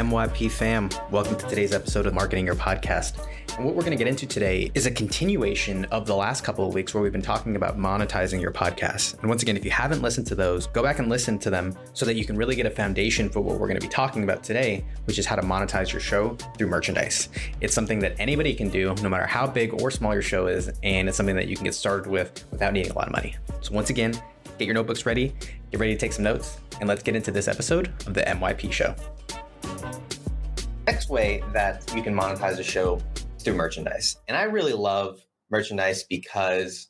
MYP fam? Welcome to today's episode of Marketing Your Podcast. And what we're going to get into today is a continuation of the last couple of weeks where we've been talking about monetizing your podcast. And once again, if you haven't listened to those, go back and listen to them so that you can really get a foundation for what we're going to be talking about today, which is how to monetize your show through merchandise. It's something that anybody can do, no matter how big or small your show is, and it's something that you can get started with without needing a lot of money. So once again, get your notebooks ready, get ready to take some notes, and let's get into this episode of the MYP Show. Next way that you can monetize a show through merchandise. And I really love merchandise because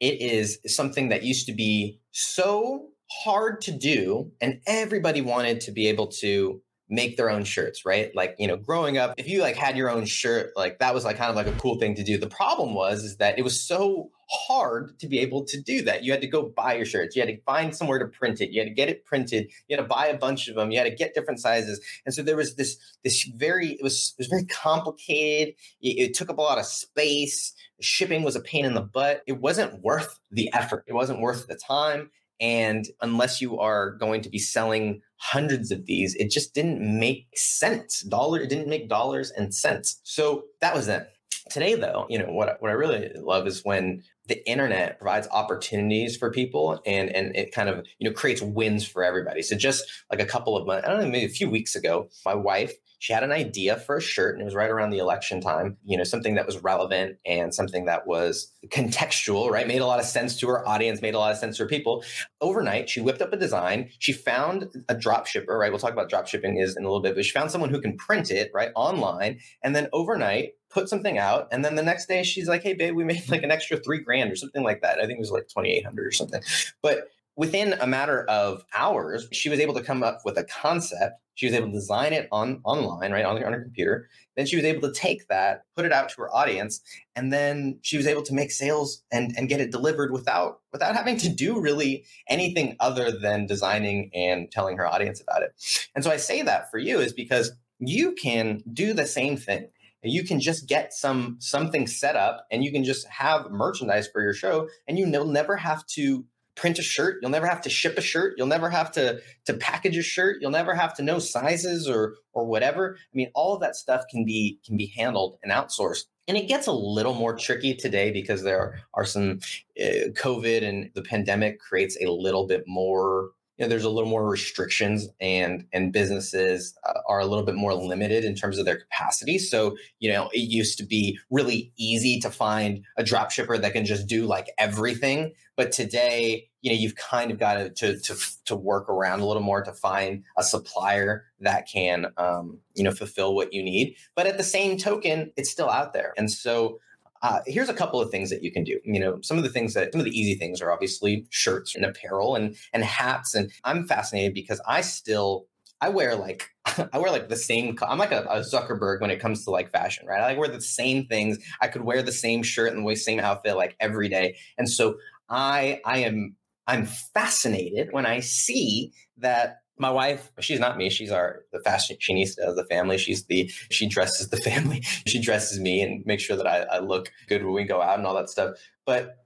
it is something that used to be so hard to do and everybody wanted to be able to make their own shirts, right? Like, you know, growing up, if you like had your own shirt, like that was like kind of like a cool thing to do. The problem was is that it was so hard to be able to do that. You had to go buy your shirts. You had to find somewhere to print it. You had to get it printed. You had to buy a bunch of them. You had to get different sizes. And so there was this this very it was it was very complicated. It, it took up a lot of space. Shipping was a pain in the butt. It wasn't worth the effort. It wasn't worth the time. And unless you are going to be selling hundreds of these, it just didn't make sense. Dollar, it didn't make dollars and cents. So that was then. Today, though, you know what what I really love is when the internet provides opportunities for people and and it kind of you know creates wins for everybody. So just like a couple of months, I don't know, maybe a few weeks ago, my wife she had an idea for a shirt and it was right around the election time you know something that was relevant and something that was contextual right? Made a lot of sense to her audience made a lot of sense to her people. Overnight she whipped up a design she found a drop shipper right? We'll talk about drop shipping is in a little bit but she found someone who can print it right online. And then overnight put something out and then the next day she's like hey babe we made like an extra three grand or something like that i think it was like 2800 or something but within a matter of hours she was able to come up with a concept she was able to design it on online, right, on, on her computer. Then she was able to take that, put it out to her audience, and then she was able to make sales and, and get it delivered without without having to do really anything other than designing and telling her audience about it. And so I say that for you is because you can do the same thing you can just get some something set up and you can just have merchandise for your show and you will never have to print a shirt. You'll never have to ship a shirt. You'll never have to to package a shirt. You'll never have to know sizes or or whatever. I mean, all of that stuff can be can be handled and outsourced. And it gets a little more tricky today because there are some uh, COVID and the pandemic creates a little bit more you know, there's a little more restrictions and and businesses uh, are a little bit more limited in terms of their capacity. So, you know, it used to be really easy to find a drop shipper that can just do like everything. But today, you know, you've kind of got to to to, to work around a little more to find a supplier that can, um, you know, fulfill what you need. But at the same token, it's still out there, and so uh, here's a couple of things that you can do. You know, some of the things that some of the easy things are obviously shirts and apparel and and hats. And I'm fascinated because I still I wear like I wear like the same. I'm like a, a, Zuckerberg when it comes to like fashion, right? I like wear the same things. I could wear the same shirt and the same outfit like every day. And so I I am I'm fascinated when I see that my wife, she's not me. She's our the fashionista of the family. She's the she dresses the family. She dresses me and makes sure that I, I look good when we go out and all that stuff. But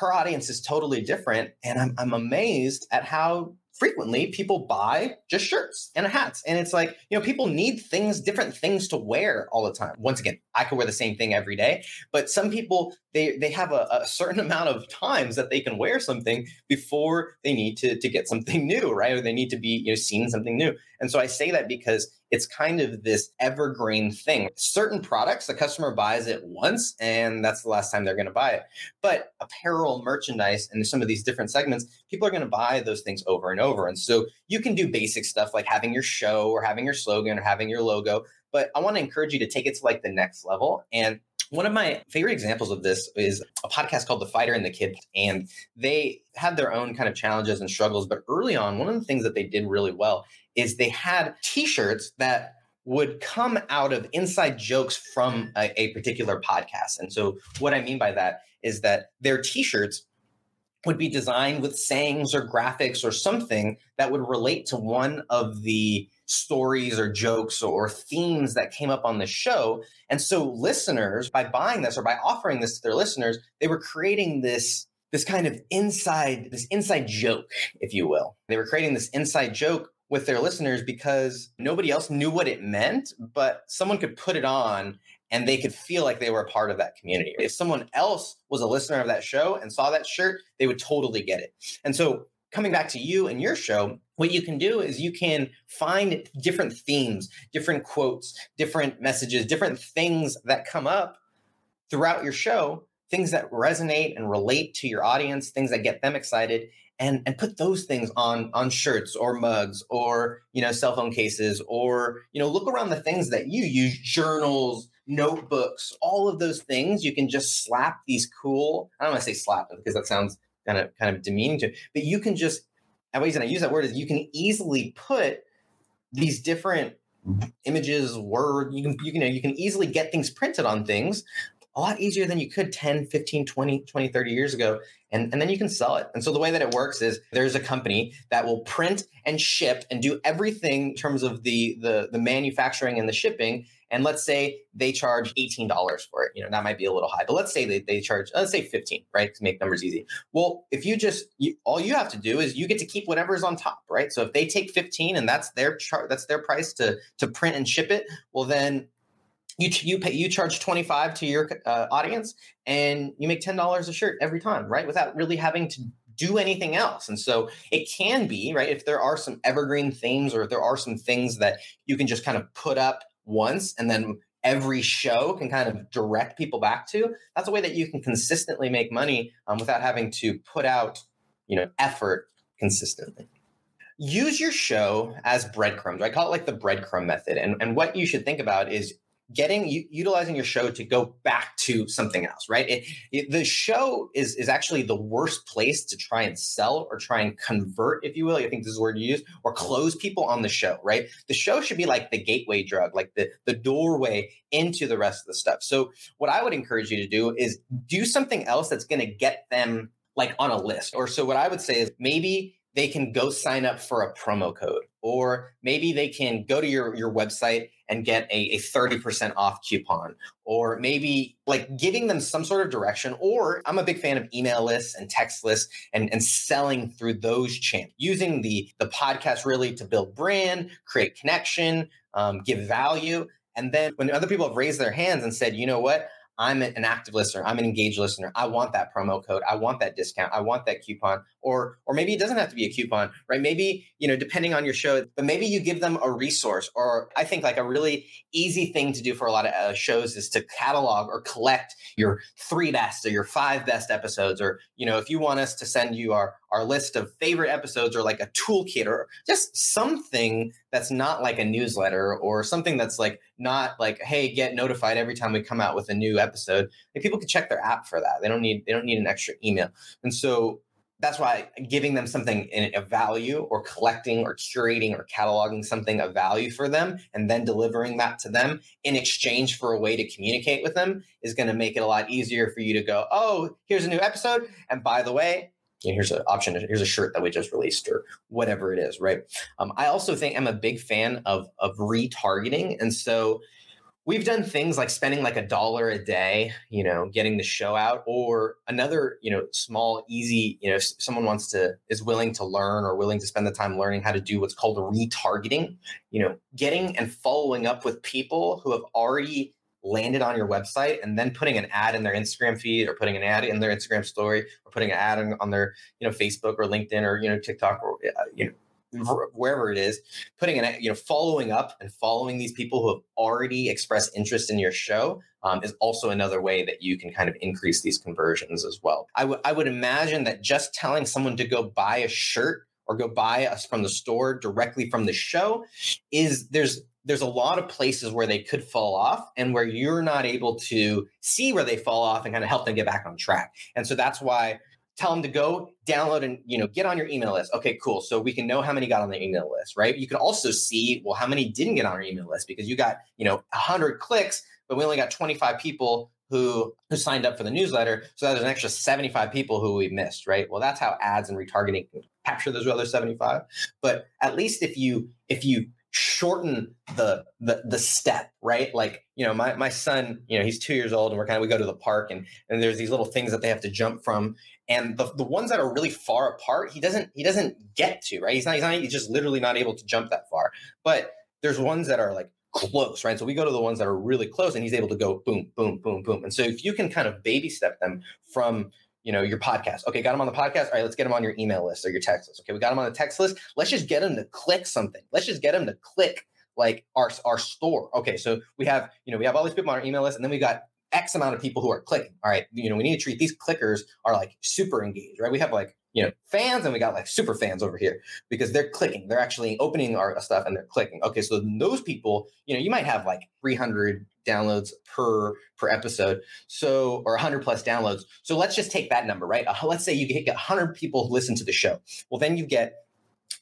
her audience is totally different, and I'm I'm amazed at how frequently people buy just shirts and hats. And it's like, you know, people need things, different things to wear all the time. Once again, I could wear the same thing every day, but some people they they have a, a, certain amount of times that they can wear something before they need to to get something new, right? Or they need to be, you know, seeing something new. And so I say that because it's kind of this evergreen thing. Certain products, the customer buys it once and that's the last time they're going to buy it. But apparel, merchandise, and some of these different segments, people are going to buy those things over and over. And so you can do basic stuff like having your show or having your slogan or having your logo. But I want to encourage you to take it to like the next level and one of my favorite examples of this is a podcast called The Fighter and the Kid. And they had their own kind of challenges and struggles. But early on, one of the things that they did really well is they had t shirts that would come out of inside jokes from a, a particular podcast. And so, what I mean by that is that their t shirts would be designed with sayings or graphics or something that would relate to one of the stories or jokes or themes that came up on the show. And so listeners, by buying this or by offering this to their listeners, they were creating this this kind of inside this inside joke, if you will. They were creating this inside joke with their listeners because nobody else knew what it meant, but someone could put it on and they could feel like they were a part of that community. If someone else was a listener of that show and saw that shirt, they would totally get it. And so, coming back to you and your show, what you can do is you can find different themes, different quotes, different messages, different things that come up throughout your show, things that resonate and relate to your audience, things that get them excited. And, and put those things on on shirts or mugs or you know cell phone cases or you know look around the things that you use journals notebooks, all of those things. You can just slap these cool. I don't want to say slap because that sounds kind of kind of demeaning to. But you can just. The reason I use that word is you can easily put these different images, word. You can you can you can easily get things printed on things a lot easier than you could 10 15 20 20 30 years ago and, and then you can sell it and so the way that it works is there's a company that will print and ship and do everything in terms of the the, the manufacturing and the shipping and let's say they charge $18 for it. You know, that might be a little high, but let's say they, they charge, let's say 15, right? To make numbers easy. Well, if you just, you, all you have to do is you get to keep whatever's on top, right? So if they take 15 and that's their chart, that's their price to, to print and ship it, well, then you you pay you charge 25 to your uh, audience and you make $10 a shirt every time right without really having to do anything else. And so it can be right if there are some evergreen themes or if there are some things that you can just kind of put up once and then every show can kind of direct people back to that's a way that you can consistently make money um, without having to put out you know effort consistently. Use your show as breadcrumbs i call it like the breadcrumb method. And, and what you should think about is getting utilizing your show to go back to something else right? It, it, the show is is actually the worst place to try and sell or try and convert if you will i think this is the word you use or close people on the show right? The show should be like the gateway drug like the the doorway into the rest of the stuff. So what i would encourage you to do is do something else that's going to get them like on a list. Or so what i would say is maybe they can go sign up for a promo code or maybe they can go to your, your website and get a, a 30% off coupon or maybe like giving them some sort of direction or i'm a big fan of email lists and text lists and, and selling through those channels using the the podcast really to build brand create connection um, give value. And then when other people have raised their hands and said you know what I'm an active listener, I'm an engaged listener. I want that promo code. I want that discount. I want that coupon. Or or maybe it doesn't have to be a coupon, right? Maybe, you know, depending on your show, but maybe you give them a resource or I think like a really easy thing to do for a lot of uh, shows is to catalog or collect your three best or your five best episodes or, you know, if you want us to send you our our list of favorite episodes or like a toolkit or just something that's not like a newsletter or something that's like not like hey get notified every time we come out with a new episode. Like people can check their app for that. They don't need they don't need an extra email. And so that's why giving them something in a value or collecting or curating or cataloging something of value for them and then delivering that to them in exchange for a way to communicate with them is going to make it a lot easier for you to go oh here's a new episode. And by the way you know, here's an option, here's a shirt that we just released or whatever it is, right? Um, I also think I'm a big fan of of retargeting. And so we've done things like spending like a dollar a day, you know, getting the show out, or another, you know, small, easy, you know, if someone wants to is willing to learn or willing to spend the time learning how to do what's called retargeting, you know, getting and following up with people who have already landed on your website and then putting an ad in their Instagram feed or putting an ad in their Instagram story or putting an ad on, on their you know Facebook or LinkedIn or you know TikTok or uh, you know wherever it is putting an you know following up and following these people who have already expressed interest in your show um, is also another way that you can kind of increase these conversions as well. I, w- I would imagine that just telling someone to go buy a shirt or go buy us from the store directly from the show is there's there's a lot of places where they could fall off and where you're not able to see where they fall off and kind of help them get back on track. And so that's why tell them to go download and you know get on your email list. Okay cool. So we can know how many got on the email list right? You can also see well how many didn't get on our email list because you got you know 100 clicks but we only got 25 people who who signed up for the newsletter. So there's an extra 75 people who we missed right? Well that's how ads and retargeting capture those other 75 but at least if you if you shorten the the the step right? Like you know my my son you know he's two years old and we're kind of we go to the park and and there's these little things that they have to jump from. And the, the ones that are really far apart he doesn't he doesn't get to right? He's not he's not he's just literally not able to jump that far. But there's ones that are like close right? So we go to the ones that are really close and he's able to go boom boom boom boom. And so if you can kind of baby step them from you know, your podcast. Okay, got them on the podcast. All right, let's get them on your email list or your text list. Okay, we got them on the text list. Let's just get them to click something. Let's just get them to click like our our store. Okay, so we have you know we have all these people on our email list, and then we got X amount of people who are clicking. All right, you know we need to treat these clickers are like super engaged, right? We have like you know fans and we got like super fans over here because they're clicking they're actually opening our stuff and they're clicking okay so those people you know you might have like 300 downloads per per episode so or 100 plus downloads so let's just take that number right let's say you get 100 people who listen to the show well then you get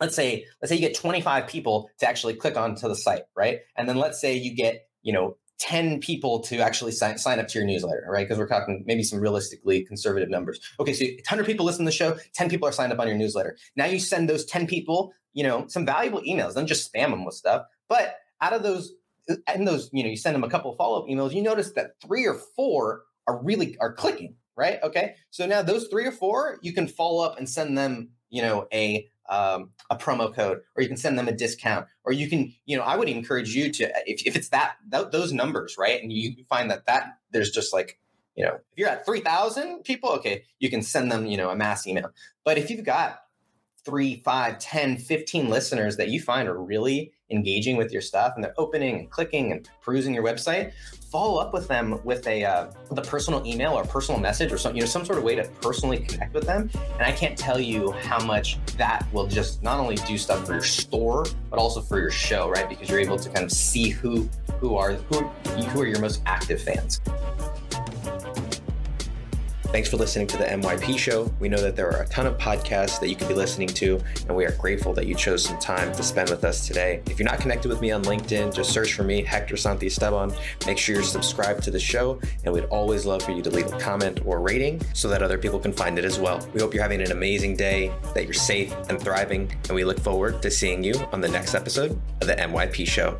let's say let's say you get 25 people to actually click onto the site right and then let's say you get you know 10 people to actually sign, sign up to your newsletter, right? Because we're talking maybe some realistically conservative numbers. Okay, so 100 people listen to the show, 10 people are signed up on your newsletter. Now you send those 10 people, you know, some valuable emails, don't just spam them with stuff. But out of those, and those, you know, you send them a couple of follow-up emails, you notice that three or four are really are clicking, right? Okay. So now those three or four, you can follow up and send them, you know, a um, a promo code or you can send them a discount or you can you know i would encourage you to if, if it's that th- those numbers right and you find that that there's just like you know if you're at 3000 people okay you can send them you know a mass email but if you've got three, five, 10, 15 listeners that you find are really engaging with your stuff and they're opening and clicking and perusing your website, follow up with them with a uh, personal email or personal message or some you know some sort of way to personally connect with them. And I can't tell you how much that will just not only do stuff for your store but also for your show, right? Because you're able to kind of see who who are who who are your most active fans. Thanks for listening to the MYP show. We know that there are a ton of podcasts that you could be listening to, and we are grateful that you chose some time to spend with us today. If you're not connected with me on LinkedIn, just search for me, Hector Santiesteban. Make sure you're subscribed to the show, and we'd always love for you to leave a comment or rating so that other people can find it as well. We hope you're having an amazing day, that you're safe and thriving, and we look forward to seeing you on the next episode of the MYP show.